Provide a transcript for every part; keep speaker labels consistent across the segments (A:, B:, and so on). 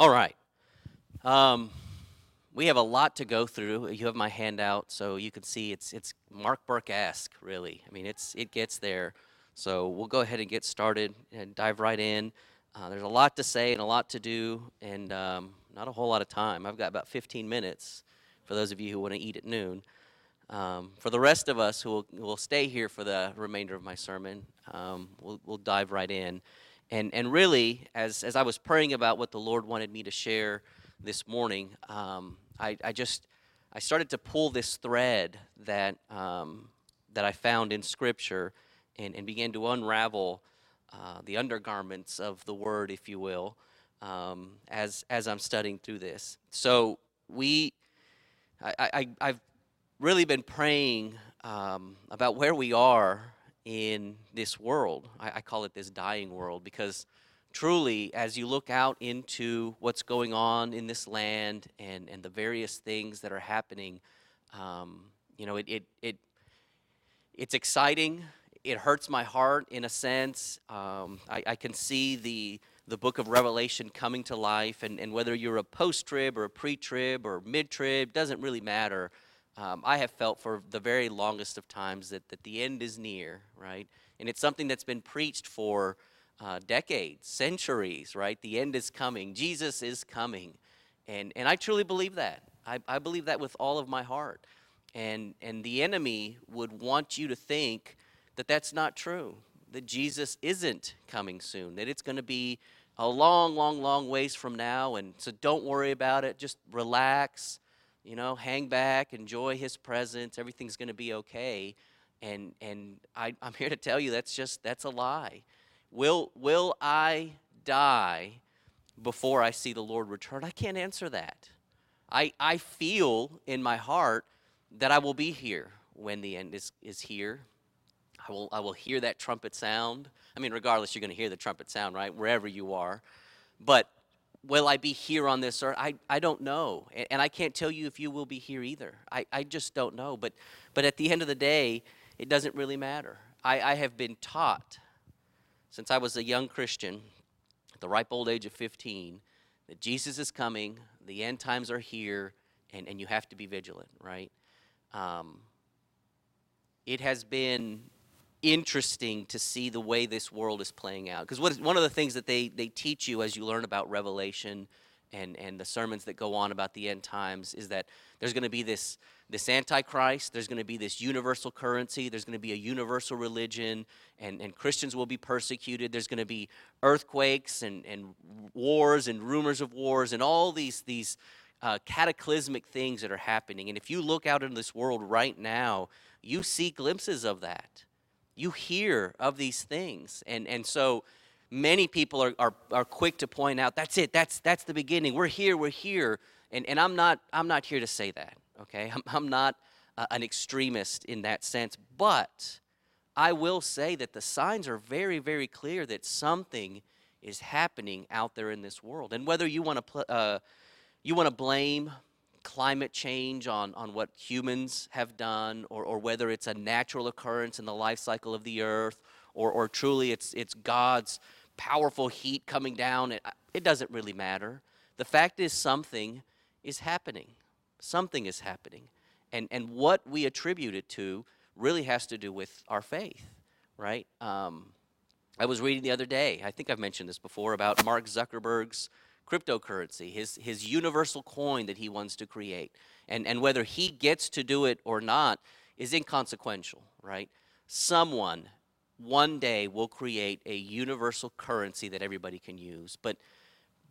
A: All right. Um, we have a lot to go through. You have my handout, so you can see it's it's Mark Burke-esque, really. I mean, it's it gets there. So we'll go ahead and get started and dive right in. Uh, there's a lot to say and a lot to do, and um, not a whole lot of time. I've got about 15 minutes for those of you who want to eat at noon. Um, for the rest of us who will, who will, stay here for the remainder of my sermon, um, we'll, we'll dive right in. And, and really, as, as I was praying about what the Lord wanted me to share this morning, um, I, I just I started to pull this thread that um, that I found in Scripture and, and began to unravel uh, the undergarments of the Word, if you will, um, as as I'm studying through this. So we, I, I I've really been praying um, about where we are in this world. I, I call it this dying world because truly, as you look out into what's going on in this land and, and the various things that are happening, um, you know, it, it, it, it's exciting. It hurts my heart in a sense. Um, I, I can see the, the book of Revelation coming to life, and, and whether you're a post trib or a pre trib or mid trib, doesn't really matter. Um, I have felt for the very longest of times that, that the end is near, right? And it's something that's been preached for uh, decades, centuries, right? The end is coming. Jesus is coming. And, and I truly believe that. I, I believe that with all of my heart. And, and the enemy would want you to think that that's not true, that Jesus isn't coming soon, that it's going to be a long, long, long ways from now. And so don't worry about it. Just relax, you know, hang back, enjoy his presence. Everything's going to be okay. And, and I, I'm here to tell you that's just, that's a lie. Will, will I die before I see the Lord return? I can't answer that. I, I feel in my heart that I will be here when the end is, is here. I will, I will hear that trumpet sound. I mean, regardless, you're going to hear the trumpet sound, right? Wherever you are. But will I be here on this earth? I, I don't know. And I can't tell you if you will be here either. I, I just don't know. But, but at the end of the day, it doesn't really matter. I, I have been taught since I was a young Christian, at the ripe old age of 15, that Jesus is coming, the end times are here, and, and you have to be vigilant, right? Um, it has been interesting to see the way this world is playing out. Because one of the things that they, they teach you as you learn about Revelation and, and the sermons that go on about the end times is that there's going to be this this antichrist there's going to be this universal currency there's going to be a universal religion and, and christians will be persecuted. There's going to be earthquakes and, and wars and rumors of wars and all these these uh, cataclysmic things that are happening. And if you look out in this world right now you see glimpses of that you hear of these things and and so many people are, are, are quick to point out that's it that's that's the beginning we're here we're here and, and i'm not i'm not here to say that okay? I'm, I'm not uh, an extremist in that sense, but I will say that the signs are very, very clear that something is happening out there in this world. And whether you want to pl- uh, you want to blame climate change on, on what humans have done, or, or whether it's a natural occurrence in the life cycle of the earth, or, or truly it's, it's God's powerful heat coming down, it, it doesn't really matter. The fact is, something is happening. Something is happening. And, and what we attribute it to really has to do with our faith, right? Um, I was reading the other day, I think I've mentioned this before, about Mark Zuckerberg's cryptocurrency, his, his universal coin that he wants to create. And, and whether he gets to do it or not is inconsequential, right? Someone one day will create a universal currency that everybody can use. But,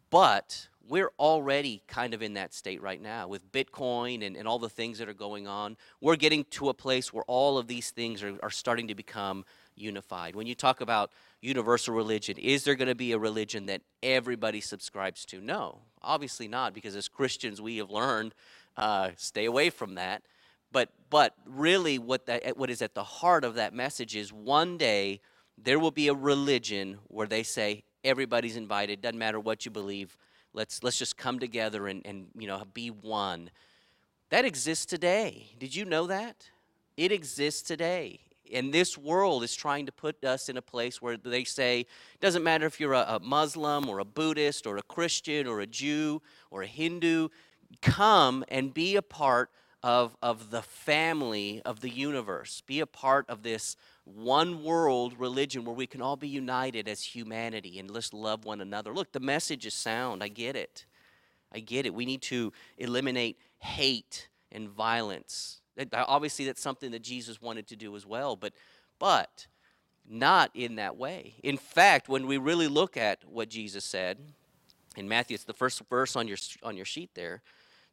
A: but we're already kind of in that state right now with Bitcoin and, and all the things that are going on. We're getting to a place where all of these things are, are starting to become unified. When you talk about universal religion, is there going to be a religion that everybody subscribes to? No, obviously not, because as Christians we have learned uh, stay away from that. But but really, what that what is at the heart of that message is one day there will be a religion where they say everybody's invited, doesn't matter what you believe Let's, let's just come together and, and you know, be one. That exists today. Did you know that? It exists today. And this world is trying to put us in a place where they say, it doesn't matter if you're a, a Muslim or a Buddhist or a Christian or a Jew or a Hindu, come and be a part of, of the family of the universe. Be a part of this one world religion where we can all be united as humanity and just love one another. Look, the message is sound. I get it. I get it. We need to eliminate hate and violence. Obviously, that's something that Jesus wanted to do as well, but, but not in that way. In fact, when we really look at what Jesus said in Matthew, it's the first verse on your, on your sheet there.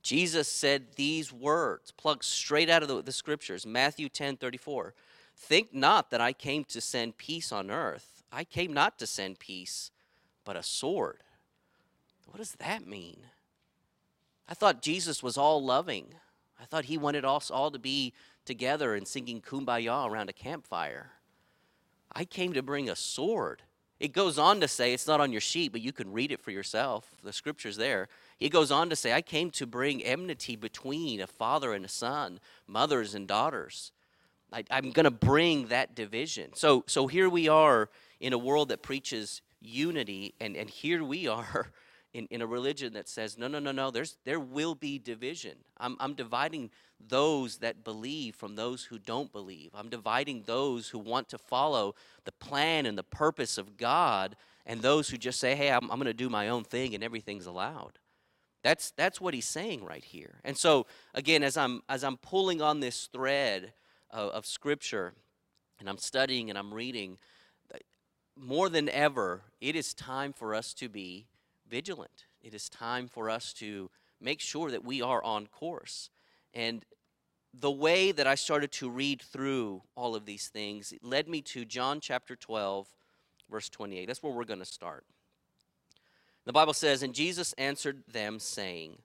A: Jesus said these words, plugged straight out of the, the scriptures Matthew 10 34. Think not that I came to send peace on earth. I came not to send peace, but a sword. What does that mean? I thought Jesus was all loving. I thought he wanted us all to be together and singing kumbaya around a campfire. I came to bring a sword. It goes on to say, it's not on your sheet, but you can read it for yourself. The scripture's there. He goes on to say, I came to bring enmity between a father and a son, mothers and daughters. I, am going to bring that division. So, so here we are in a world that preaches unity, and, and here we are in, in a religion that says, no, no, no, no, there's, there will be division. I'm, I'm dividing those that believe from those who don't believe. I'm dividing those who want to follow the plan and the purpose of God and those who just say, hey, I'm, I'm going to do my own thing and everything's allowed. That's, that's what he's saying right here. And so, again, as I'm, as I'm pulling on this thread of, of Scripture and I'm studying and I'm reading, more than ever, it is time for us to be vigilant. It is time for us to make sure that we are on course. And the way that I started to read through all of these things led me to John chapter 12, verse 28. That's where we're going to start. The Bible says, And Jesus answered them, saying,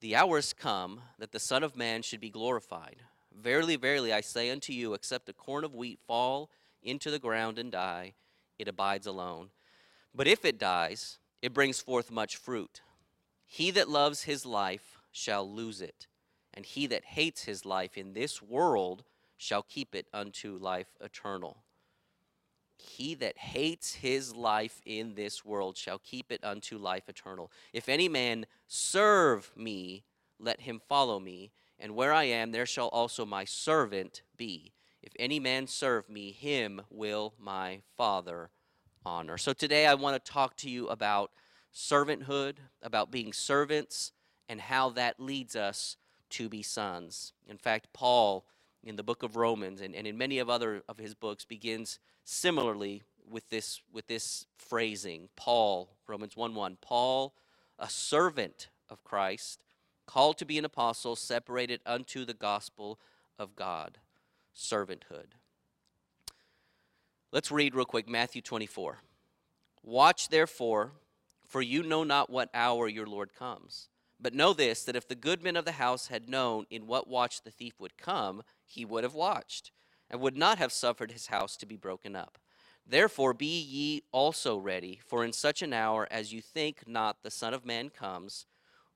A: The hour is come that the Son of Man should be glorified. Verily, verily, I say unto you, except a corn of wheat fall into the ground and die, it abides alone. But if it dies, it brings forth much fruit. He that loves his life shall lose it, and he that hates his life in this world shall keep it unto life eternal. He that hates his life in this world shall keep it unto life eternal. If any man serve me, let him follow me, and where I am, there shall also my servant be. If any man serve me, him will my Father honor. So today I want to talk to you about servanthood, about being servants, and how that leads us to be sons. In fact, Paul in the book of Romans and, and in many of other of his books begins similarly with this with this phrasing. Paul, Romans 1 1, Paul, a servant of Christ, called to be an apostle, separated unto the gospel of God. Servanthood. Let's read real quick Matthew 24. Watch therefore, for you know not what hour your Lord comes. But know this that if the goodman of the house had known in what watch the thief would come, he would have watched, and would not have suffered his house to be broken up. Therefore be ye also ready, for in such an hour as you think not the Son of Man comes.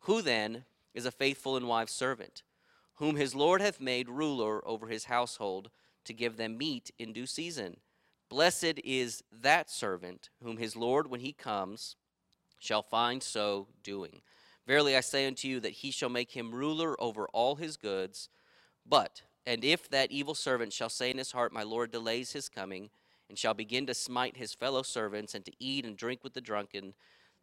A: Who then is a faithful and wise servant, whom his Lord hath made ruler over his household, to give them meat in due season? Blessed is that servant whom his Lord, when he comes, shall find so doing. Verily I say unto you that he shall make him ruler over all his goods. But, and if that evil servant shall say in his heart, My Lord delays his coming, and shall begin to smite his fellow servants, and to eat and drink with the drunken,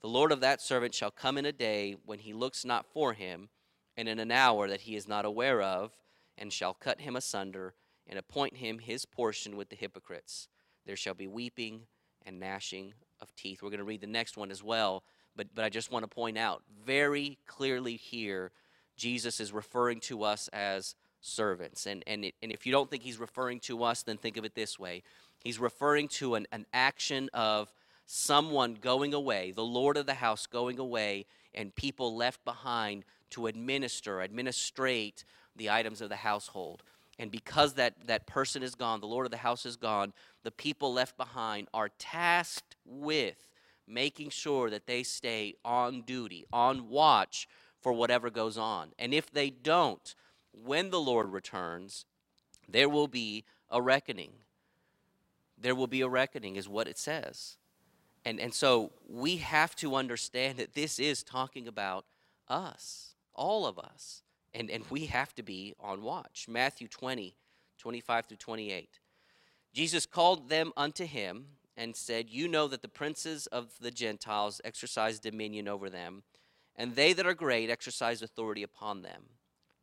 A: the Lord of that servant shall come in a day when he looks not for him, and in an hour that he is not aware of, and shall cut him asunder, and appoint him his portion with the hypocrites there shall be weeping and gnashing of teeth. We're going to read the next one as well, but, but I just want to point out very clearly here, Jesus is referring to us as servants. And, and, it, and if you don't think he's referring to us, then think of it this way He's referring to an, an action of someone going away, the Lord of the house going away, and people left behind to administer, administrate the items of the household. And because that, that person is gone, the Lord of the house is gone, the people left behind are tasked with making sure that they stay on duty, on watch for whatever goes on. And if they don't, when the Lord returns, there will be a reckoning. there will be a reckoning, is what it says. And, and so we have to understand that this is talking about us, all of us. And, and we have to be on watch. Matthew 20, 25 through 28. Jesus called them unto him and said, You know that the princes of the Gentiles exercise dominion over them, and they that are great exercise authority upon them.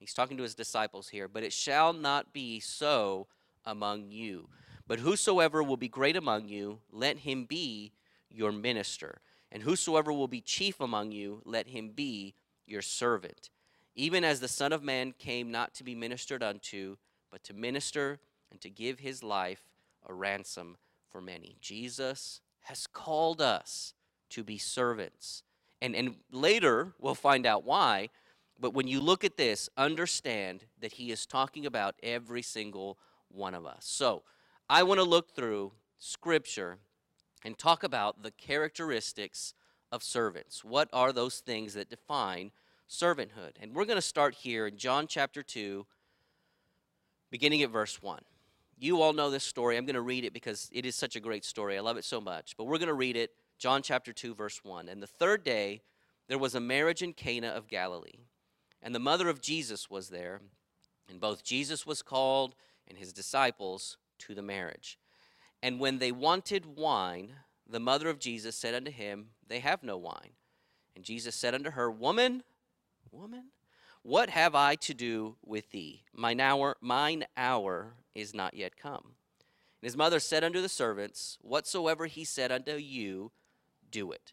A: He's talking to his disciples here. But it shall not be so among you. But whosoever will be great among you, let him be your minister. And whosoever will be chief among you, let him be your servant. Even as the Son of Man came not to be ministered unto, but to minister and to give his life a ransom for many. Jesus has called us to be servants. And, and later we'll find out why. But when you look at this, understand that he is talking about every single one of us. So I want to look through Scripture and talk about the characteristics of servants. What are those things that define servanthood? And we're going to start here in John chapter 2, beginning at verse 1. You all know this story. I'm going to read it because it is such a great story. I love it so much. But we're going to read it, John chapter 2, verse 1. And the third day, there was a marriage in Cana of Galilee, and the mother of Jesus was there, and both Jesus was called and his disciples to the marriage. And when they wanted wine, the mother of Jesus said unto him, They have no wine. And Jesus said unto her, Woman, woman, what have I to do with thee? Mine hour, mine hour is not yet come. And his mother said unto the servants, Whatsoever he said unto you, do it.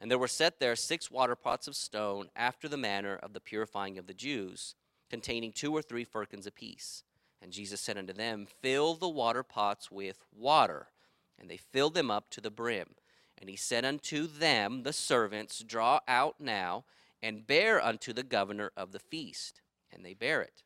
A: And there were set there six water pots of stone, after the manner of the purifying of the Jews, containing two or three firkins apiece. And Jesus said unto them, Fill the water pots with water. And they filled them up to the brim. And he said unto them, the servants, Draw out now, and bear unto the governor of the feast. And they bear it.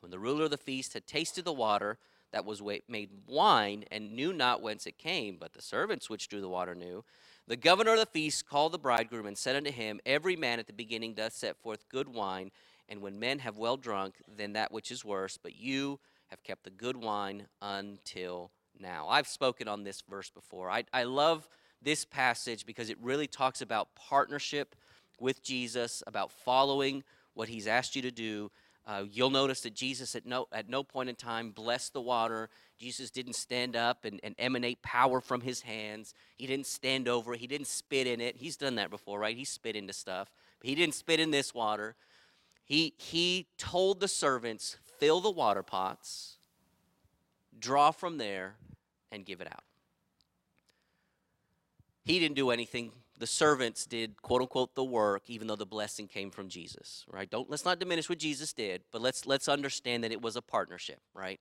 A: When the ruler of the feast had tasted the water that was made wine, and knew not whence it came, but the servants which drew the water knew, the governor of the feast called the bridegroom, and said unto him, Every man at the beginning doth set forth good wine and when men have well drunk, then that which is worse. But you have kept the good wine until now. I've spoken on this verse before. I, I love this passage because it really talks about partnership with Jesus, about following what he's asked you to do. Uh, you'll notice that Jesus at no, at no point in time blessed the water. Jesus didn't stand up and, and emanate power from his hands. He didn't stand over it. He didn't spit in it. He's done that before, right? He spit into stuff. But he didn't spit in this water. He, he told the servants, fill the water pots, draw from there, and give it out. He didn't do anything. The servants did, quote unquote, the work, even though the blessing came from Jesus, right? Don't let's not diminish what Jesus did, but let's let's understand that it was a partnership, right?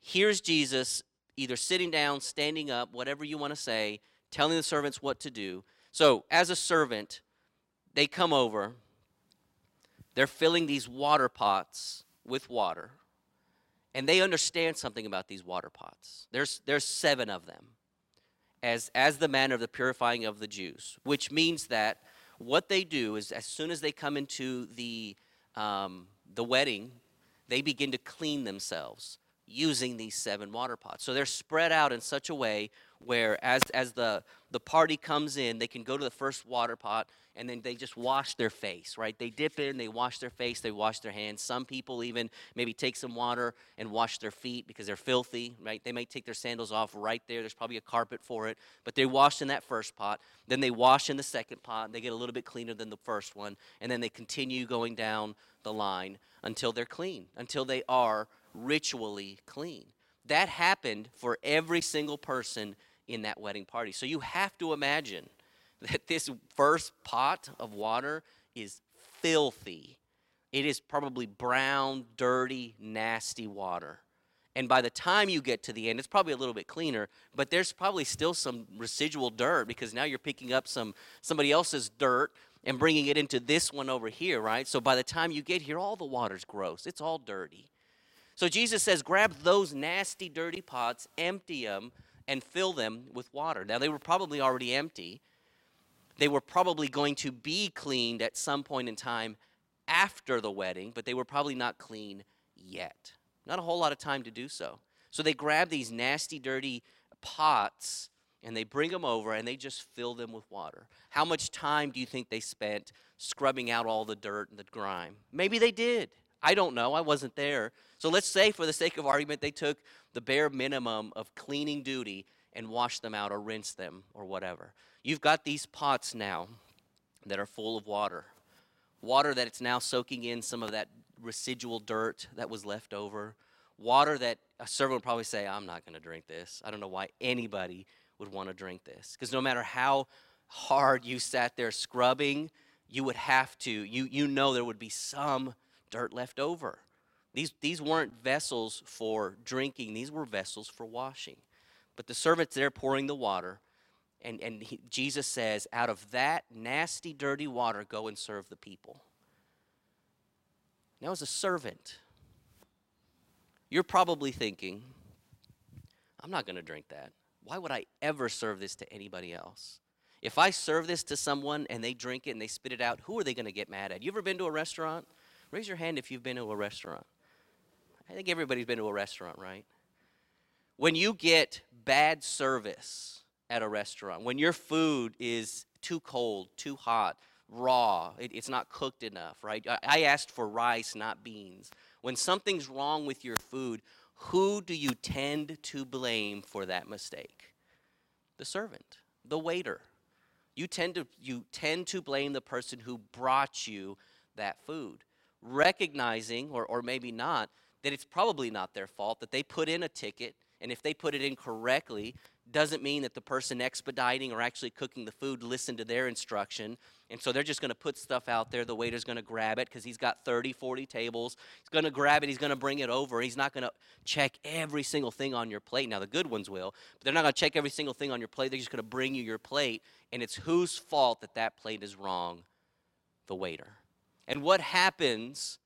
A: Here's Jesus either sitting down, standing up, whatever you want to say, telling the servants what to do. So, as a servant, they come over they're filling these water pots with water. And they understand something about these water pots. There's, there's seven of them, as, as the manner of the purifying of the Jews, which means that what they do is as soon as they come into the, um, the wedding, they begin to clean themselves using these seven water pots. So they're spread out in such a way where as, as the, the party comes in, they can go to the first water pot and then they just wash their face, right? They dip in, they wash their face, they wash their hands. Some people even maybe take some water and wash their feet because they're filthy, right? They might take their sandals off right there. There's probably a carpet for it, but they wash in that first pot. Then they wash in the second pot. They get a little bit cleaner than the first one, and then they continue going down the line until they're clean, until they are ritually clean. That happened for every single person in that wedding party. So you have to imagine that this first pot of water is filthy. It is probably brown, dirty, nasty water. And by the time you get to the end, it's probably a little bit cleaner, but there's probably still some residual dirt because now you're picking up some somebody else's dirt and bringing it into this one over here, right? So by the time you get here, all the water's gross. It's all dirty. So Jesus says, grab those nasty, dirty pots, empty them, and fill them with water. Now, they were probably already empty. They were probably going to be cleaned at some point in time after the wedding, but they were probably not clean yet. Not a whole lot of time to do so. So they grab these nasty, dirty pots and they bring them over and they just fill them with water. How much time do you think they spent scrubbing out all the dirt and the grime? Maybe they did. I don't know. I wasn't there. So let's say, for the sake of argument, they took the bare minimum of cleaning duty and wash them out or rinse them or whatever. You've got these pots now that are full of water. Water that it's now soaking in some of that residual dirt that was left over. Water that uh, a servant would probably say, I'm not going to drink this. I don't know why anybody would want to drink this. Because no matter how hard you sat there scrubbing, you would have to, you, you know there would be some dirt left over. These, these weren't vessels for drinking, these were vessels for washing. But the servant's there pouring the water, and, and he, Jesus says, Out of that nasty, dirty water, go and serve the people. Now, as a servant, you're probably thinking, I'm not going to drink that. Why would I ever serve this to anybody else? If I serve this to someone and they drink it and they spit it out, who are they going to get mad at? You ever been to a restaurant? Raise your hand if you've been to a restaurant. I think everybody's been to a restaurant, right? When you get bad service at a restaurant, when your food is too cold, too hot, raw, it, it's not cooked enough, right? I, I asked for rice, not beans. When something's wrong with your food, who do you tend to blame for that mistake? The servant, the waiter. You tend to you tend to blame the person who brought you that food, recognizing or or maybe not that it's probably not their fault that they put in a ticket and if they put it in correctly doesn't mean that the person expediting or actually cooking the food listened to their instruction. And so they're just going to put stuff out there. The waiter's going to grab it because he's got 30, 40 tables. He's going to grab it. He's going to bring it over. He's not going to check every single thing on your plate. Now, the good ones will, but they're not going to check every single thing on your plate. They're just going to bring you your plate. And it's whose fault that that plate is wrong? The waiter. And what happens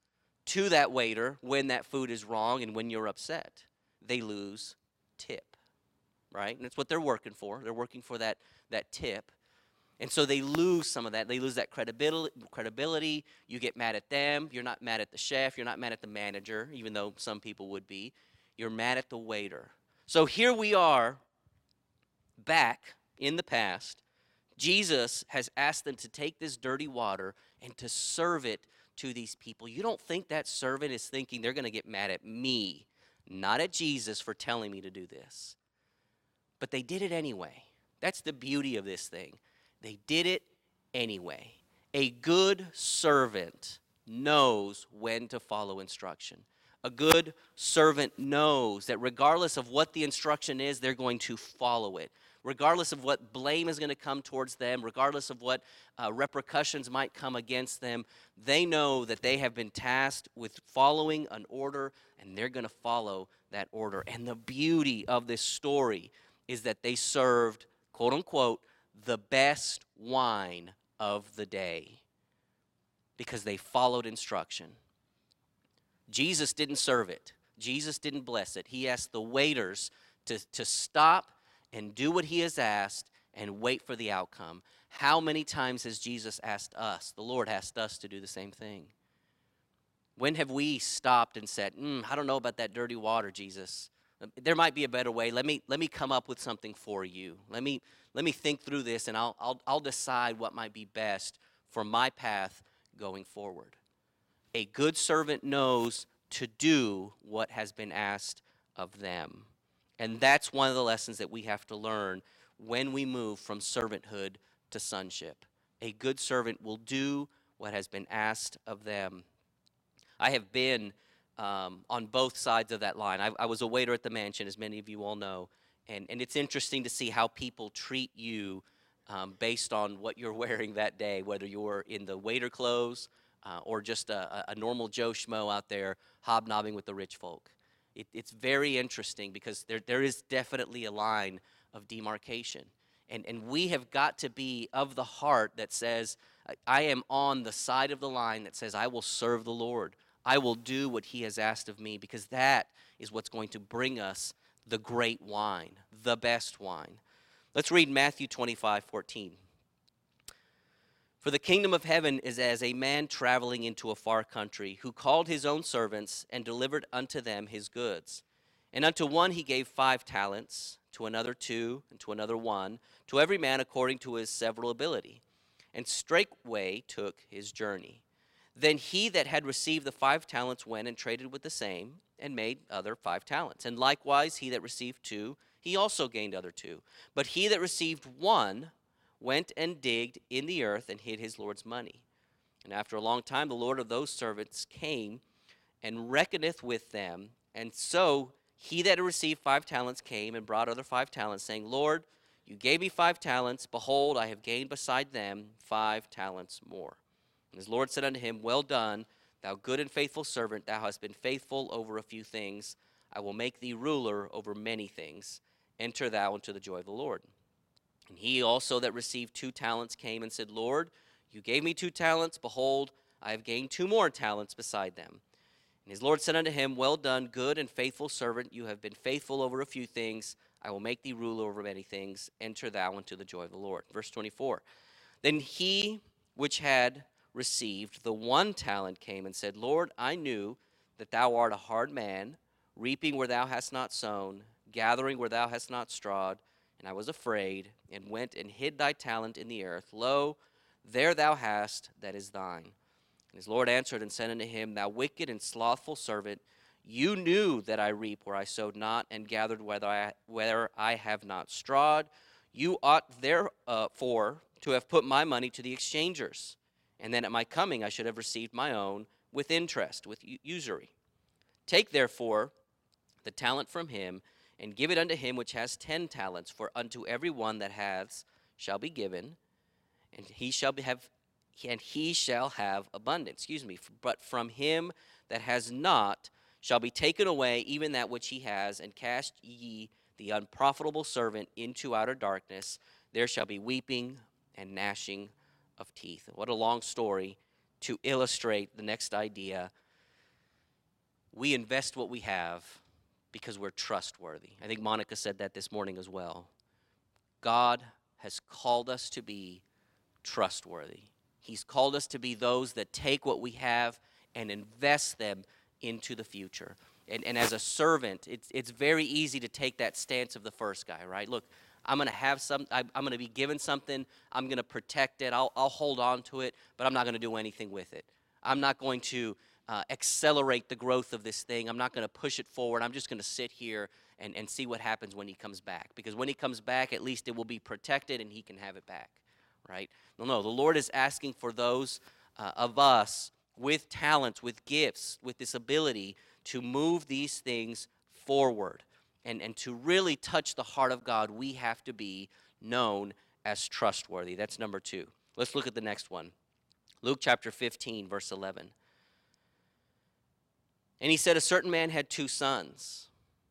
A: to that waiter when that food is wrong and when you're upset? They lose tip right? And it's what they're working for. They're working for that, that tip. And so they lose some of that. They lose that credibility, credibility. You get mad at them. You're not mad at the chef. You're not mad at the manager, even though some people would be. You're mad at the waiter. So here we are back in the past. Jesus has asked them to take this dirty water and to serve it to these people. You don't think that servant is thinking they're going to get mad at me, not at Jesus for telling me to do this but they did it anyway. That's the beauty of this thing. They did it anyway. A good servant knows when to follow instruction. A good servant knows that regardless of what the instruction is, they're going to follow it. Regardless of what blame is going to come towards them, regardless of what uh, repercussions might come against them, they know that they have been tasked with following an order and they're going to follow that order. And the beauty of this story is that they served, quote unquote, the best wine of the day because they followed instruction. Jesus didn't serve it, Jesus didn't bless it. He asked the waiters to, to stop and do what he has asked and wait for the outcome. How many times has Jesus asked us, the Lord asked us to do the same thing? When have we stopped and said, mm, I don't know about that dirty water, Jesus? there might be a better way let me let me come up with something for you let me let me think through this and i'll i'll, I'll decide what might be best for my path going forward a good servant knows to do what has been asked of them and that's one of the lessons that we have to learn when we move from servanthood to sonship a good servant will do what has been asked of them i have been um, on both sides of that line. I, I, was a waiter at the mansion, as many of you all know, and, and it's interesting to see how people treat you um, based on what you're wearing that day, whether you're in the waiter clothes uh, or just a, a, normal Joe Schmo out there hobnobbing with the rich folk. It, it's very interesting because there, there is definitely a line of demarcation. And, and we have got to be of the heart that says, I am on the side of the line that says, I will serve the Lord. I will do what he has asked of me because that is what's going to bring us the great wine, the best wine. Let's read Matthew 25 14. For the kingdom of heaven is as a man traveling into a far country, who called his own servants and delivered unto them his goods. And unto one he gave five talents, to another two, and to another one, to every man according to his several ability. And straightway took his journey. Then he that had received the five talents went and traded with the same, and made other five talents. And likewise he that received two, he also gained other two. But he that received one went and digged in the earth and hid his Lord's money. And after a long time, the Lord of those servants came and reckoneth with them. And so he that had received five talents came and brought other five talents, saying, Lord, you gave me five talents. Behold, I have gained beside them five talents more. And his Lord said unto him, Well done, thou good and faithful servant. Thou hast been faithful over a few things. I will make thee ruler over many things. Enter thou into the joy of the Lord. And he also that received two talents came and said, Lord, you gave me two talents. Behold, I have gained two more talents beside them. And his Lord said unto him, Well done, good and faithful servant. You have been faithful over a few things. I will make thee ruler over many things. Enter thou into the joy of the Lord. Verse 24. Then he which had received the one talent came and said, Lord, I knew that thou art a hard man, reaping where thou hast not sown, gathering where thou hast not strawed. And I was afraid, and went and hid thy talent in the earth. Lo, there thou hast that is thine. And his Lord answered and said unto him, Thou wicked and slothful servant, you knew that I reap where I sowed not, and gathered whether I, where I have not strawed. You ought therefore to have put my money to the exchangers, and then at my coming I should have received my own with interest, with usury. Take therefore the talent from him and give it unto him which has ten talents. For unto every one that hath shall be given, and he shall have, and he shall have abundance. Excuse me. But from him that has not shall be taken away even that which he has, and cast ye the unprofitable servant into outer darkness. There shall be weeping and gnashing of teeth. What a long story to illustrate the next idea. We invest what we have because we're trustworthy. I think Monica said that this morning as well. God has called us to be trustworthy. He's called us to be those that take what we have and invest them into the future. And, and as a servant, it's, it's very easy to take that stance of the first guy, right? Look, I'm going to have some, I, I'm going to be given something, I'm going to protect it, I'll, I'll hold on to it, but I'm not going to do anything with it. I'm not going to uh, accelerate the growth of this thing. I'm not going to push it forward. I'm just going to sit here and, and see what happens when he comes back. Because when he comes back, at least it will be protected and he can have it back, right? No, no. The Lord is asking for those uh, of us with talents, with gifts, with this ability to move these things forward and, and to really touch the heart of God. We have to be known as trustworthy. That's number two. Let's look at the next one. Luke chapter 15, verse 11. And he said, A certain man had two sons.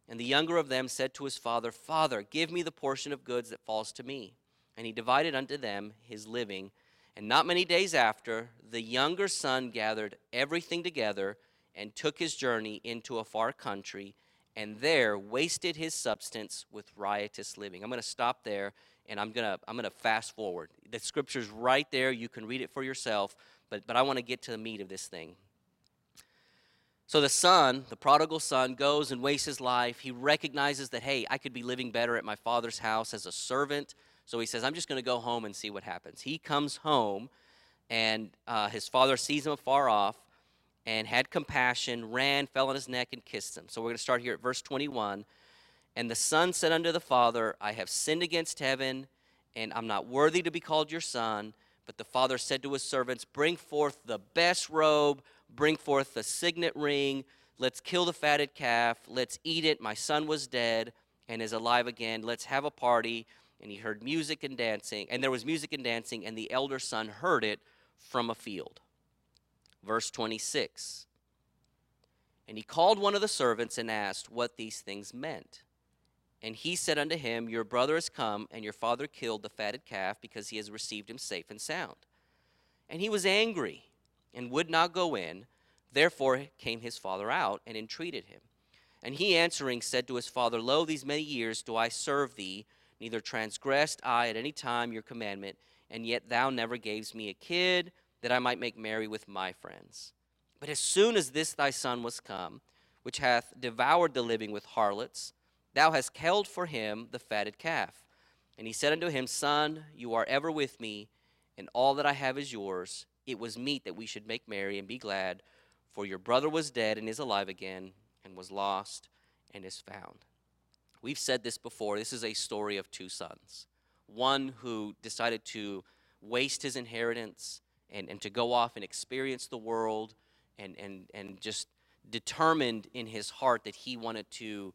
A: And the younger of them said to his father, Father, give me the portion of goods that falls to me. And he divided unto them his living. And not many days after, the younger son gathered everything together and took his journey into a far country, and there wasted his substance with riotous living. I'm going to stop there and I'm going to I'm going to fast forward. The scripture's right there. You can read it for yourself, but but I want to get to the meat of this thing. So the son, the prodigal son, goes and wastes his life. He recognizes that, hey, I could be living better at my father's house as a servant. So he says, I'm just going to go home and see what happens. He comes home, and uh, his father sees him afar off and had compassion, ran, fell on his neck, and kissed him. So we're going to start here at verse 21. And the son said unto the father, I have sinned against heaven, and I'm not worthy to be called your son. But the father said to his servants, Bring forth the best robe bring forth the signet ring. Let's kill the fatted calf. Let's eat it. My son was dead and is alive again. Let's have a party. And he heard music and dancing. And there was music and dancing, and the elder son heard it from a field. Verse 26. And he called one of the servants and asked what these things meant. And he said unto him, Your brother is come, and your father killed the fatted calf because he has received him safe and sound. And he was angry and would not go in. Therefore came his father out and entreated him. And he answering said to his father, Lo, these many years do I serve thee, neither transgressed I at any time your commandment, and yet thou never gavest me a kid that I might make merry with my friends. But as soon as this thy son was come, which hath devoured the living with harlots, Thou hast held for him the fatted calf. And he said unto him, Son, you are ever with me, and all that I have is yours. It was meet that we should make merry and be glad, for your brother was dead and is alive again, and was lost and is found. We've said this before. This is a story of two sons. One who decided to waste his inheritance and, and to go off and experience the world and, and, and just determined in his heart that he wanted to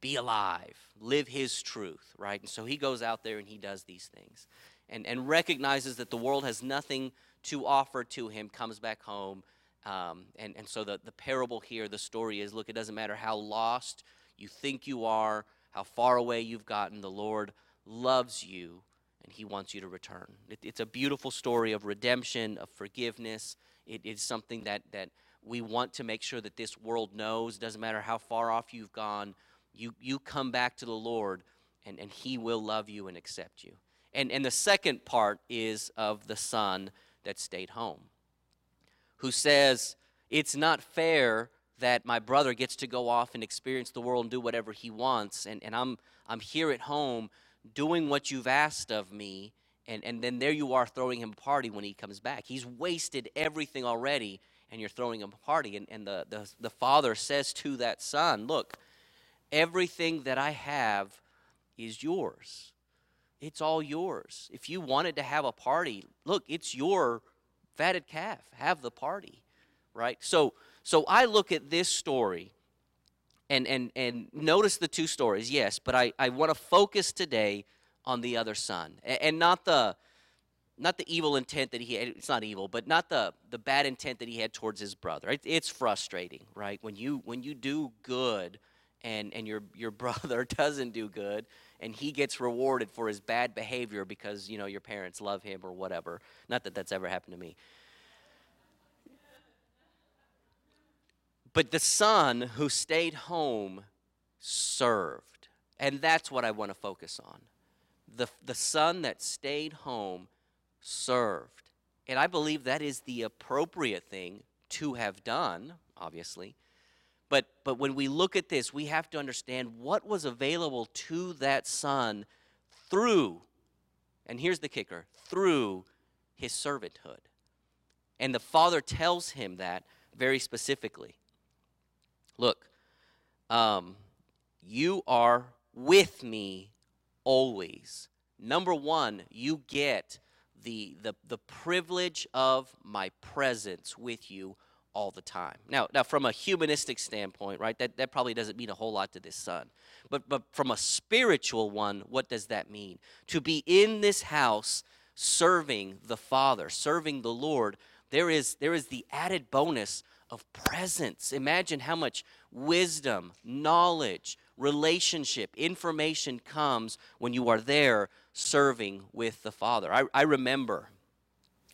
A: be alive, live his truth, right? And so he goes out there and he does these things and, and recognizes that the world has nothing to offer to him, comes back home. Um, and, and so the, the parable here, the story is look, it doesn't matter how lost you think you are, how far away you've gotten, the Lord loves you and he wants you to return. It, it's a beautiful story of redemption, of forgiveness. It is something that, that we want to make sure that this world knows. It Doesn't matter how far off you've gone, you, you come back to the Lord and, and He will love you and accept you. And, and the second part is of the son that stayed home, who says, It's not fair that my brother gets to go off and experience the world and do whatever he wants, and, and I'm, I'm here at home doing what you've asked of me, and, and then there you are throwing him a party when he comes back. He's wasted everything already, and you're throwing him a party. And, and the, the, the father says to that son, Look, Everything that I have is yours. It's all yours. If you wanted to have a party, look, it's your fatted calf. Have the party, right? So, so I look at this story and, and, and notice the two stories, yes, but I, I want to focus today on the other son and, and not the not the evil intent that he had it's not evil but not the the bad intent that he had towards his brother it, it's frustrating right when you when you do good and, and your, your brother doesn't do good and he gets rewarded for his bad behavior because you know your parents love him or whatever. Not that that's ever happened to me. But the son who stayed home served and that's what i want to focus on. The, the son that stayed home served and i believe that is the appropriate thing to have done obviously but, but when we look at this, we have to understand what was available to that son through, and here's the kicker, through his servanthood. And the father tells him that very specifically. Look, um, you are with me always. Number one, you get the, the, the privilege of my presence with you all the time. Now, now from a humanistic standpoint, right, that, that probably doesn't mean a whole lot to this son. But, but from a spiritual one, what does that mean? To be in this house serving the Father, serving the Lord, there is, there is the added bonus of presence. Imagine how much wisdom, knowledge, relationship, information comes when you are there serving with the Father. I, I remember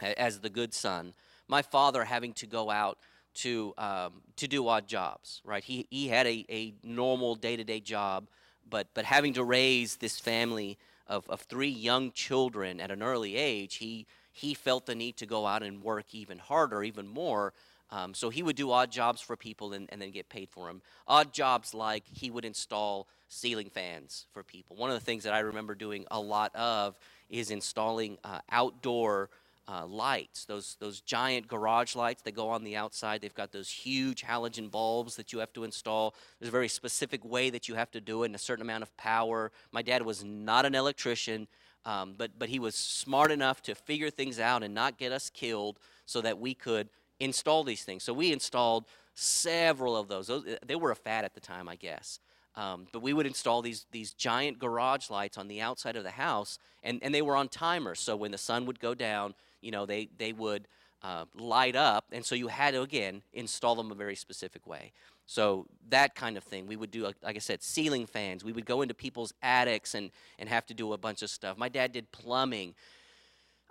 A: as the good son, my father having to go out to um, to do odd jobs, right? He he had a, a normal day to day job, but but having to raise this family of, of three young children at an early age, he he felt the need to go out and work even harder, even more. Um, so he would do odd jobs for people and, and then get paid for them. Odd jobs like he would install ceiling fans for people. One of the things that I remember doing a lot of is installing uh, outdoor uh, lights, those, those giant garage lights that go on the outside. They've got those huge halogen bulbs that you have to install. There's a very specific way that you have to do it and a certain amount of power. My dad was not an electrician, um, but, but he was smart enough to figure things out and not get us killed so that we could install these things. So we installed several of those. those they were a fad at the time, I guess. Um, but we would install these, these giant garage lights on the outside of the house, and, and they were on timers. So when the sun would go down, you know, they, they would uh, light up. And so you had to, again, install them a very specific way. So that kind of thing. We would do, like I said, ceiling fans. We would go into people's attics and, and have to do a bunch of stuff. My dad did plumbing.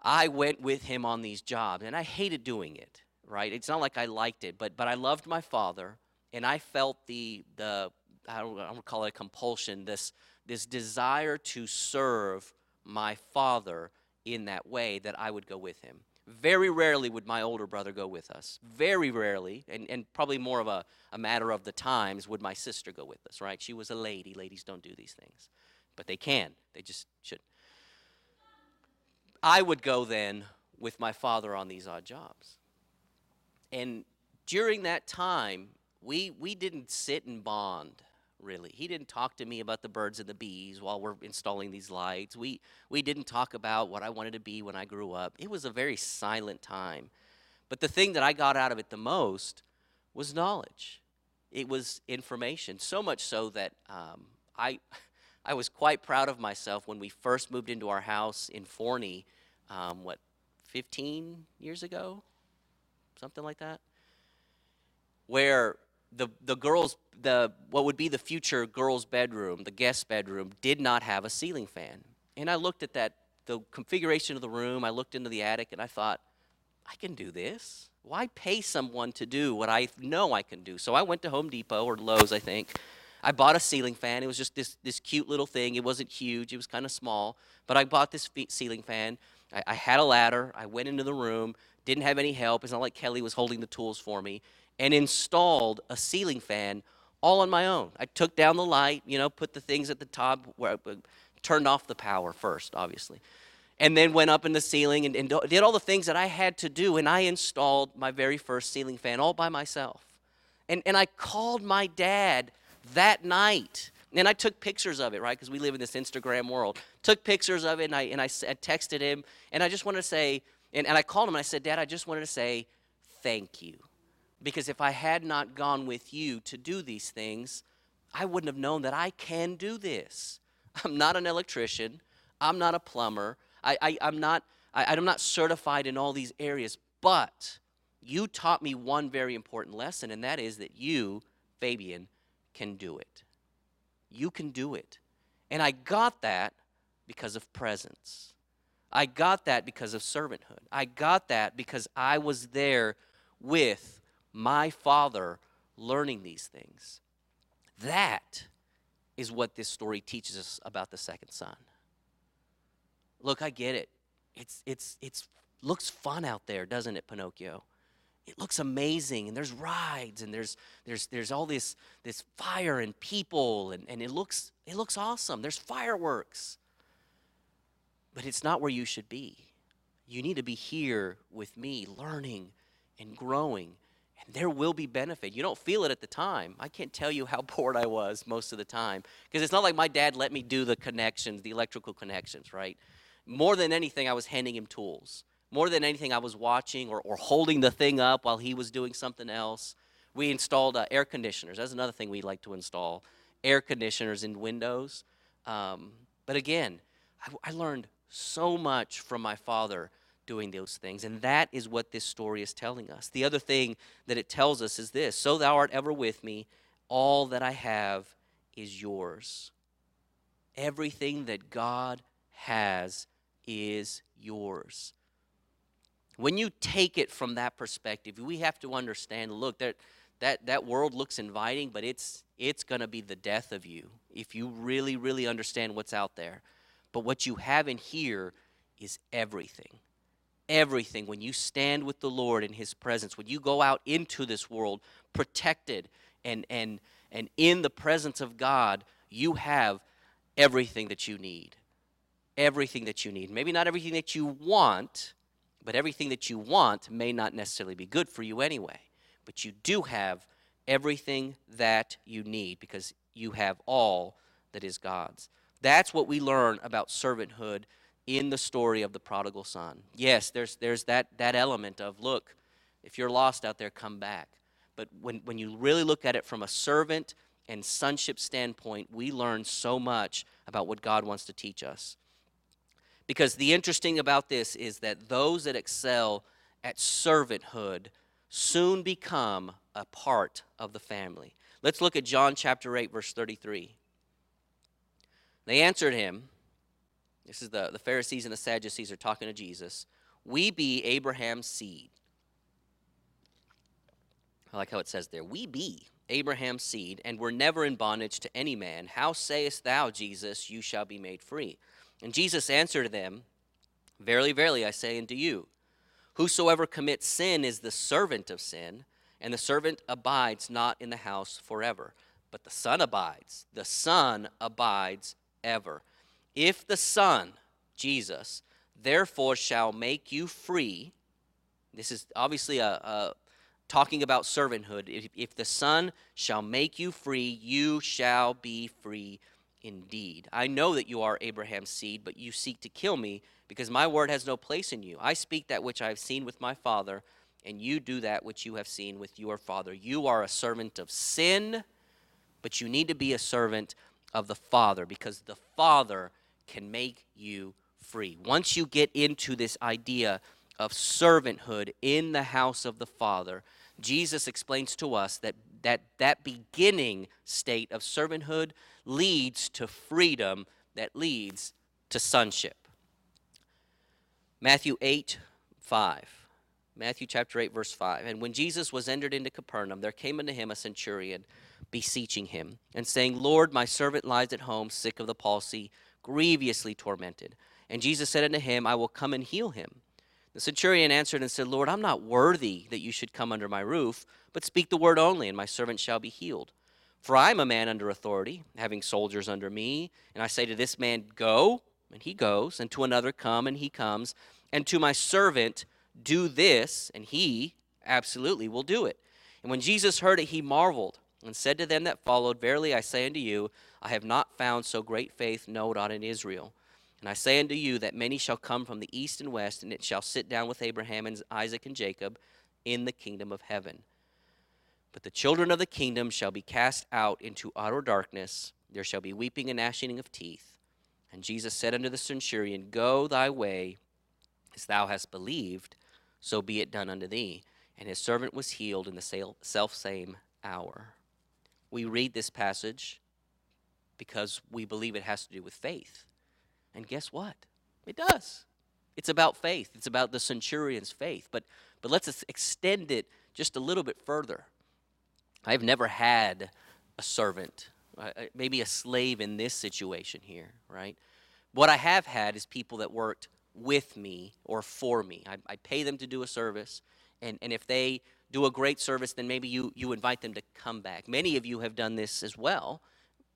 A: I went with him on these jobs, and I hated doing it, right? It's not like I liked it, but, but I loved my father, and I felt the, the I don't, I don't call it a compulsion, this, this desire to serve my father in that way that I would go with him. Very rarely would my older brother go with us. Very rarely, and, and probably more of a, a matter of the times, would my sister go with us, right? She was a lady. Ladies don't do these things. But they can, they just should. I would go then with my father on these odd jobs. And during that time, we, we didn't sit and bond really. He didn't talk to me about the birds and the bees while we're installing these lights. We, we didn't talk about what I wanted to be when I grew up. It was a very silent time. But the thing that I got out of it the most was knowledge. It was information, so much so that um, I, I was quite proud of myself when we first moved into our house in Forney, um, what, 15 years ago? Something like that? Where the, the girls the what would be the future girls bedroom the guest bedroom did not have a ceiling fan. And i looked at that the configuration of the room i looked into the attic and i thought i can do this. Why pay someone to do what i know i can do? So i went to home depot or lowes i think. I bought a ceiling fan. It was just this, this cute little thing. It wasn't huge. It was kind of small. But i bought this ceiling fan. I, I had a ladder. I went into the room. Didn't have any help. It's not like kelly was holding the tools for me and installed a ceiling fan all on my own. I took down the light, you know, put the things at the top, where I turned off the power first, obviously, and then went up in the ceiling and, and did all the things that I had to do. And I installed my very first ceiling fan all by myself. And, and I called my dad that night. And I took pictures of it, right? Because we live in this Instagram world. Took pictures of it and I, and I, I texted him. And I just wanted to say, and, and I called him and I said, Dad, I just wanted to say thank you. Because if I had not gone with you to do these things, I wouldn't have known that I can do this. I'm not an electrician. I'm not a plumber. I, am not, I, I'm not certified in all these areas. But you taught me one very important lesson, and that is that you, Fabian, can do it. You can do it. And I got that because of presence. I got that because of servanthood. I got that because I was there with my Father learning these things. That is what this story teaches us about the second son. Look, I get it. It's it's it's looks fun out there, doesn't it, Pinocchio? It looks amazing, and there's rides, and there's there's there's all this this fire and people, and, and it looks it looks awesome. There's fireworks. But it's not where you should be. You need to be here with me, learning and growing there will be benefit. You don't feel it at the time. I can't tell you how bored I was most of the time because it's not like my dad let me do the connections, the electrical connections, right? More than anything, I was handing him tools. More than anything, I was watching or, or holding the thing up while he was doing something else. We installed uh, air conditioners. That's another thing we like to install air conditioners in windows. Um, but again, I, I learned so much from my father doing those things. And that is what this story is telling us. The other thing that it tells us is this So thou art ever with me, all that I have is yours. Everything that God has is yours. When you take it from that perspective, we have to understand look, that, that, that world looks inviting, but it's, it's going to be the death of you if you really, really understand what's out there. But what you have in here is everything everything when you stand with the Lord in His presence, when you go out into this world protected and, and, and in the presence of God, you have everything that you need. Everything that you need. Maybe not everything that you want, but everything that you want may not necessarily be good for you anyway. But you do have everything that you need because you have all that is God's. That's what we learn about servanthood in the story of the prodigal son. Yes, there's, there's that, that element of, look, if you're lost out there, come back. But when, when you really look at it from a servant and sonship standpoint, we learn so much about what God wants to teach us. Because the interesting about this is that those that excel at servanthood soon become a part of the family. Let's look at John chapter 8, verse 33. They answered him, this is the, the Pharisees and the Sadducees are talking to Jesus. We be Abraham's seed. I like how it says there. We be Abraham's seed, and were never in bondage to any man. How sayest thou, Jesus, you shall be made free? And Jesus answered them, Verily, verily, I say unto you, Whosoever commits sin is the servant of sin, and the servant abides not in the house forever, but the Son abides. The Son abides ever. If the Son, Jesus, therefore shall make you free, this is obviously a, a talking about servanthood. If, if the Son shall make you free, you shall be free indeed. I know that you are Abraham's seed, but you seek to kill me because my word has no place in you. I speak that which I have seen with my Father, and you do that which you have seen with your Father. You are a servant of sin, but you need to be a servant of the Father because the Father can make you free. Once you get into this idea of servanthood in the house of the Father, Jesus explains to us that that, that beginning state of servanthood leads to freedom that leads to sonship. Matthew 8, 5. Matthew chapter 8, verse 5. And when Jesus was entered into Capernaum, there came unto him a centurion, beseeching him, and saying, Lord, my servant lies at home, sick of the palsy, grievously tormented. And Jesus said unto him, I will come and heal him. The centurion answered and said, Lord, I'm not worthy that you should come under my roof, but speak the word only, and my servant shall be healed. For I am a man under authority, having soldiers under me, and I say to this man, Go, and he goes, and to another, Come, and he comes, and to my servant, Do this, and he absolutely will do it. And when Jesus heard it, he marveled, and said to them that followed, Verily I say unto you, I have not found so great faith, no, not in Israel. And I say unto you that many shall come from the east and west, and it shall sit down with Abraham and Isaac and Jacob in the kingdom of heaven. But the children of the kingdom shall be cast out into utter darkness. There shall be weeping and gnashing of teeth. And Jesus said unto the centurion, Go thy way, as thou hast believed, so be it done unto thee. And his servant was healed in the self same hour. We read this passage because we believe it has to do with faith. And guess what? It does. It's about faith. It's about the centurion's faith. But but let's extend it just a little bit further. I've never had a servant, uh, uh, maybe a slave in this situation here, right? What I have had is people that worked with me or for me. I, I pay them to do a service, and, and if they do a great service, then maybe you, you invite them to come back. Many of you have done this as well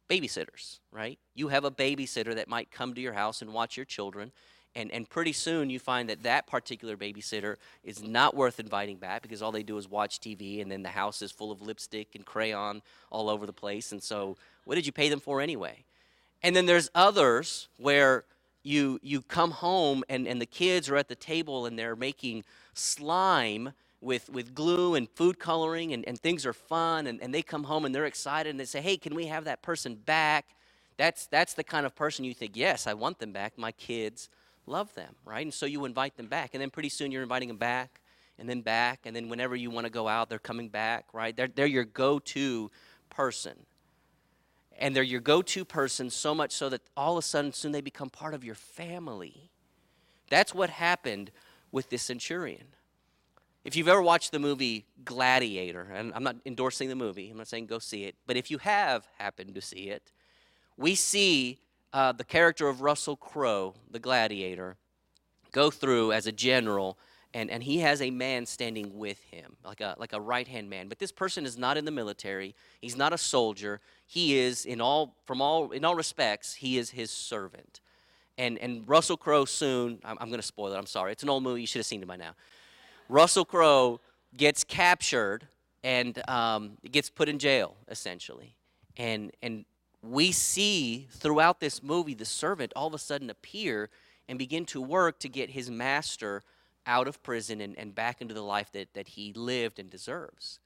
A: babysitters, right? You have a babysitter that might come to your house and watch your children. And, and pretty soon you find that that particular babysitter is not worth inviting back because all they do is watch TV and then the house is full of lipstick and crayon all over the place. And so, what did you pay them for anyway? And then there's others where you, you come home and, and the kids are at the table and they're making slime with, with glue and food coloring and, and things are fun and, and they come home and they're excited and they say, hey, can we have that person back? That's, that's the kind of person you think, yes, I want them back. My kids love them, right? And so you invite them back. And then pretty soon you're inviting them back and then back. And then whenever you want to go out, they're coming back, right? They're, they're your go to person. And they're your go to person so much so that all of a sudden, soon they become part of your family. That's what happened with this centurion. If you've ever watched the movie Gladiator, and I'm not endorsing the movie, I'm not saying go see it, but if you have happened to see it, we see uh, the character of Russell Crowe, the gladiator, go through as a general, and, and he has a man standing with him, like a, like a right hand man. But this person is not in the military, he's not a soldier. He is, in all, from all, in all respects, he is his servant. And, and Russell Crowe soon, I'm, I'm going to spoil it, I'm sorry. It's an old movie, you should have seen it by now. Russell Crowe gets captured and um, gets put in jail, essentially. And, and we see throughout this movie the servant all of a sudden appear and begin to work to get his master out of prison and, and back into the life that, that he lived and deserves.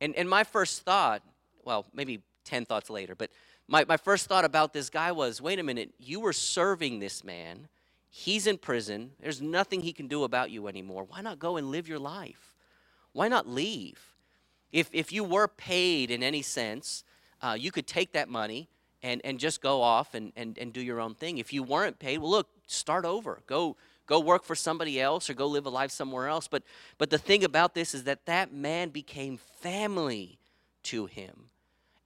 A: And, and my first thought, well, maybe 10 thoughts later, but my, my first thought about this guy was wait a minute, you were serving this man He's in prison. There's nothing he can do about you anymore. Why not go and live your life? Why not leave? If, if you were paid in any sense, uh, you could take that money and, and just go off and, and, and do your own thing. If you weren't paid, well, look, start over. Go, go work for somebody else or go live a life somewhere else. But, but the thing about this is that that man became family to him.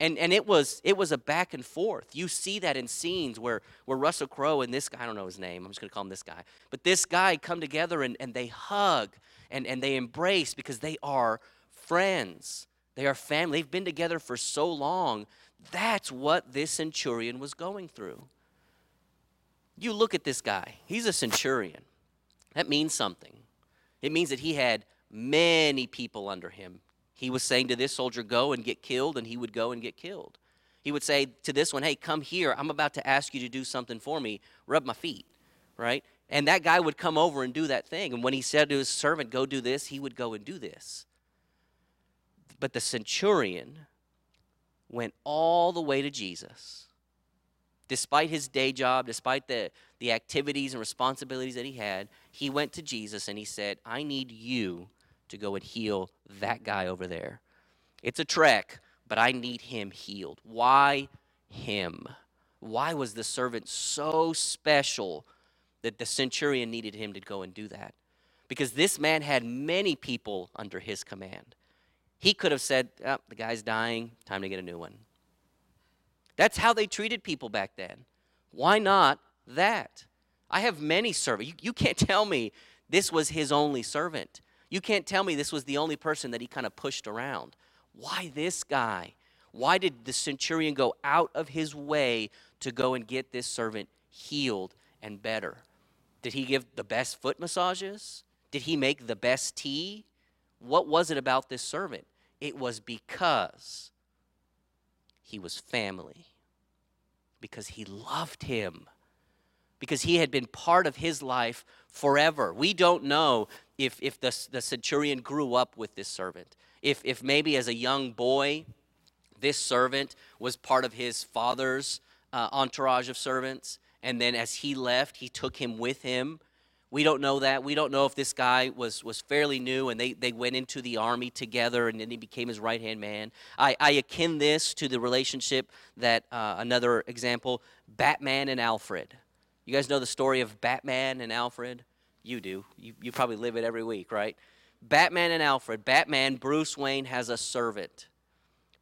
A: And, and it was it was a back and forth. You see that in scenes where, where Russell Crowe and this guy, I don't know his name, I'm just gonna call him this guy. But this guy come together and, and they hug and, and they embrace because they are friends. They are family. They've been together for so long. That's what this centurion was going through. You look at this guy, he's a centurion. That means something. It means that he had many people under him. He was saying to this soldier, Go and get killed, and he would go and get killed. He would say to this one, Hey, come here. I'm about to ask you to do something for me. Rub my feet, right? And that guy would come over and do that thing. And when he said to his servant, Go do this, he would go and do this. But the centurion went all the way to Jesus despite his day job, despite the, the activities and responsibilities that he had, he went to Jesus and he said, I need you to go and heal that guy over there. It's a trek, but I need him healed. Why him? Why was the servant so special that the centurion needed him to go and do that? Because this man had many people under his command. He could have said, oh, The guy's dying, time to get a new one. That's how they treated people back then. Why not that? I have many servants. You, you can't tell me this was his only servant. You can't tell me this was the only person that he kind of pushed around. Why this guy? Why did the centurion go out of his way to go and get this servant healed and better? Did he give the best foot massages? Did he make the best tea? What was it about this servant? It was because he was family because he loved him, because he had been part of his life forever. We don't know if, if the, the centurion grew up with this servant, if, if maybe as a young boy, this servant was part of his father's uh, entourage of servants, and then as he left, he took him with him we don't know that. We don't know if this guy was, was fairly new and they, they went into the army together and then he became his right hand man. I, I akin this to the relationship that, uh, another example, Batman and Alfred. You guys know the story of Batman and Alfred? You do. You, you probably live it every week, right? Batman and Alfred. Batman, Bruce Wayne, has a servant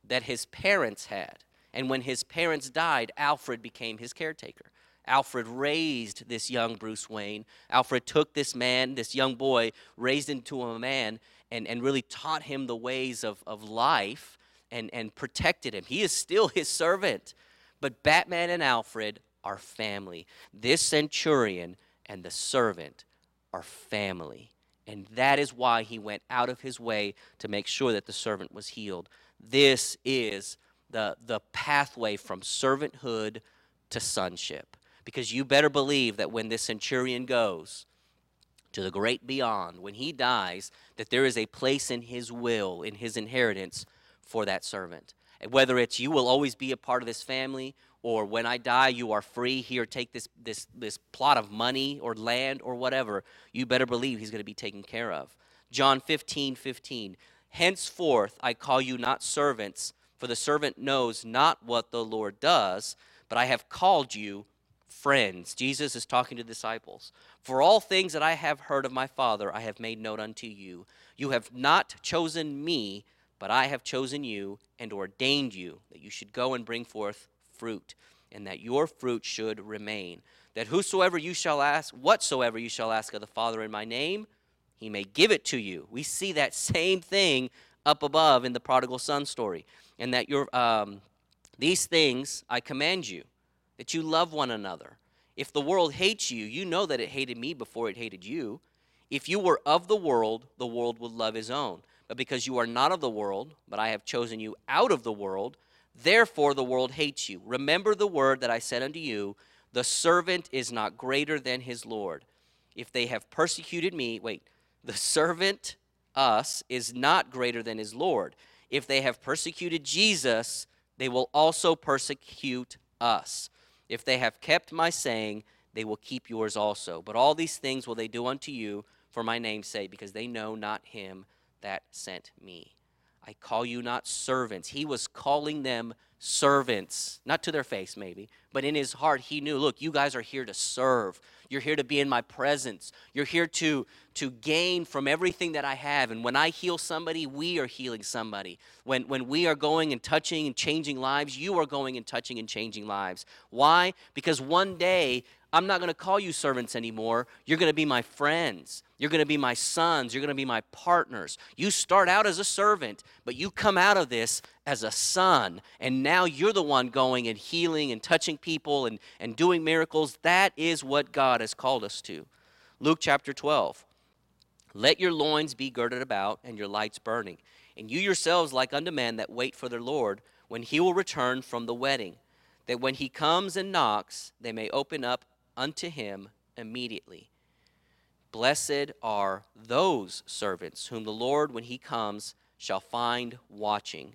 A: that his parents had. And when his parents died, Alfred became his caretaker. Alfred raised this young Bruce Wayne. Alfred took this man, this young boy, raised into a man, and, and really taught him the ways of, of life and, and protected him. He is still his servant. But Batman and Alfred are family. This centurion and the servant are family. And that is why he went out of his way to make sure that the servant was healed. This is the, the pathway from servanthood to sonship. Because you better believe that when this centurion goes to the great beyond, when he dies, that there is a place in his will, in his inheritance for that servant. And whether it's you will always be a part of this family, or when I die, you are free. Here, take this, this, this plot of money or land or whatever. You better believe he's going to be taken care of. John 15, 15. Henceforth, I call you not servants, for the servant knows not what the Lord does, but I have called you friends. Jesus is talking to disciples. For all things that I have heard of my Father, I have made known unto you. You have not chosen me, but I have chosen you and ordained you that you should go and bring forth fruit, and that your fruit should remain. That whosoever you shall ask, whatsoever you shall ask of the Father in my name, he may give it to you. We see that same thing up above in the prodigal son story. And that your um, these things I command you that you love one another. If the world hates you, you know that it hated me before it hated you. If you were of the world, the world would love his own. But because you are not of the world, but I have chosen you out of the world, therefore the world hates you. Remember the word that I said unto you the servant is not greater than his Lord. If they have persecuted me, wait, the servant, us, is not greater than his Lord. If they have persecuted Jesus, they will also persecute us. If they have kept my saying, they will keep yours also. But all these things will they do unto you for my name's sake, because they know not him that sent me. I call you not servants. He was calling them servants, not to their face maybe, but in his heart he knew, look, you guys are here to serve. You're here to be in my presence. You're here to to gain from everything that I have. And when I heal somebody, we are healing somebody. When when we are going and touching and changing lives, you are going and touching and changing lives. Why? Because one day I'm not going to call you servants anymore. You're going to be my friends. You're going to be my sons. You're going to be my partners. You start out as a servant, but you come out of this as a son. And now you're the one going and healing and touching people and, and doing miracles. That is what God has called us to. Luke chapter 12. Let your loins be girded about and your lights burning. And you yourselves, like unto men that wait for their Lord, when he will return from the wedding, that when he comes and knocks, they may open up unto him immediately. Blessed are those servants whom the Lord, when he comes, shall find watching.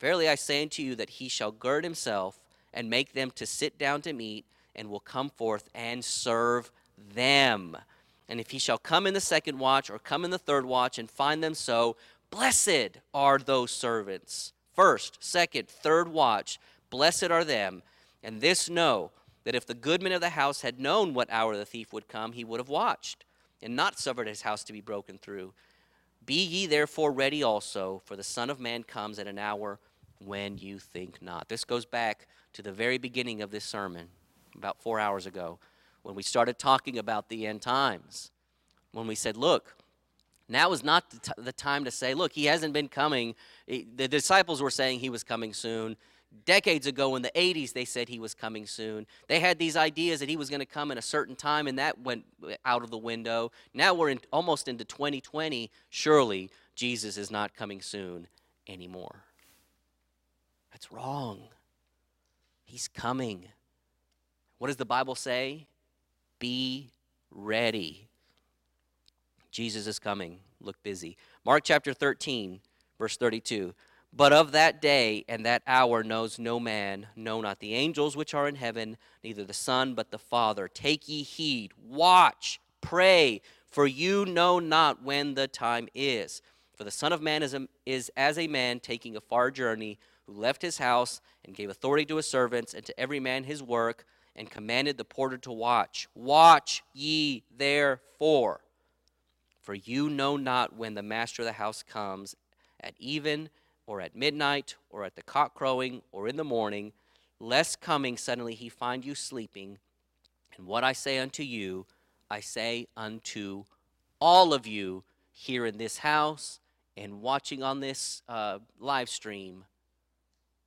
A: Verily I say unto you that he shall gird himself and make them to sit down to meat, and will come forth and serve them. And if he shall come in the second watch or come in the third watch and find them so, blessed are those servants. First, second, third watch, blessed are them. And this know that if the goodman of the house had known what hour the thief would come, he would have watched, and not suffered his house to be broken through. Be ye therefore ready also, for the Son of Man comes at an hour when you think not. This goes back to the very beginning of this sermon, about four hours ago, when we started talking about the end times. When we said, look, now is not the, t- the time to say, look, he hasn't been coming. The disciples were saying he was coming soon decades ago in the 80s they said he was coming soon. They had these ideas that he was going to come in a certain time and that went out of the window. Now we're in, almost into 2020 surely jesus is not coming soon anymore. That's wrong. He's coming. What does the bible say? Be ready. Jesus is coming. Look busy. Mark chapter 13 verse 32 but of that day and that hour knows no man, no, not the angels which are in heaven, neither the Son, but the Father. Take ye heed, watch, pray, for you know not when the time is. For the Son of Man is, a, is as a man taking a far journey, who left his house and gave authority to his servants and to every man his work, and commanded the porter to watch. Watch ye therefore, for you know not when the master of the house comes, at even or at midnight, or at the cock crowing, or in the morning, lest coming suddenly he find you sleeping. And what I say unto you, I say unto all of you here in this house and watching on this uh, live stream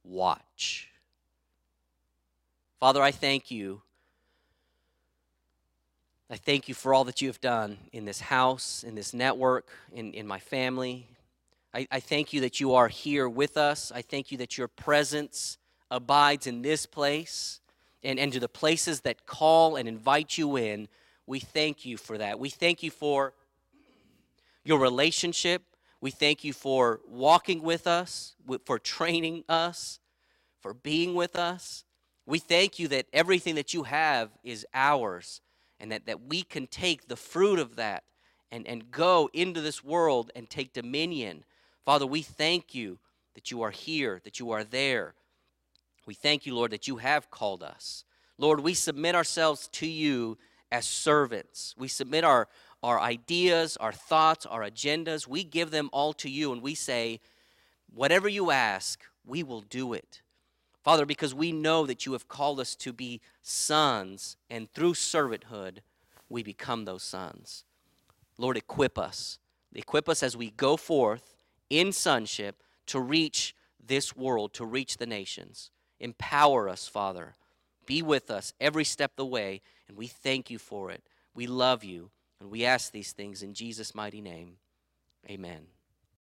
A: watch. Father, I thank you. I thank you for all that you have done in this house, in this network, in, in my family, I, I thank you that you are here with us. I thank you that your presence abides in this place and, and to the places that call and invite you in. We thank you for that. We thank you for your relationship. We thank you for walking with us, for training us, for being with us. We thank you that everything that you have is ours and that, that we can take the fruit of that and, and go into this world and take dominion Father, we thank you that you are here, that you are there. We thank you, Lord, that you have called us. Lord, we submit ourselves to you as servants. We submit our, our ideas, our thoughts, our agendas. We give them all to you and we say, whatever you ask, we will do it. Father, because we know that you have called us to be sons, and through servanthood, we become those sons. Lord, equip us. Equip us as we go forth in sonship to reach this world, to reach the nations. Empower us, Father. Be with us every step of the way, and we thank you for it. We love you, and we ask these things in Jesus' mighty name. Amen.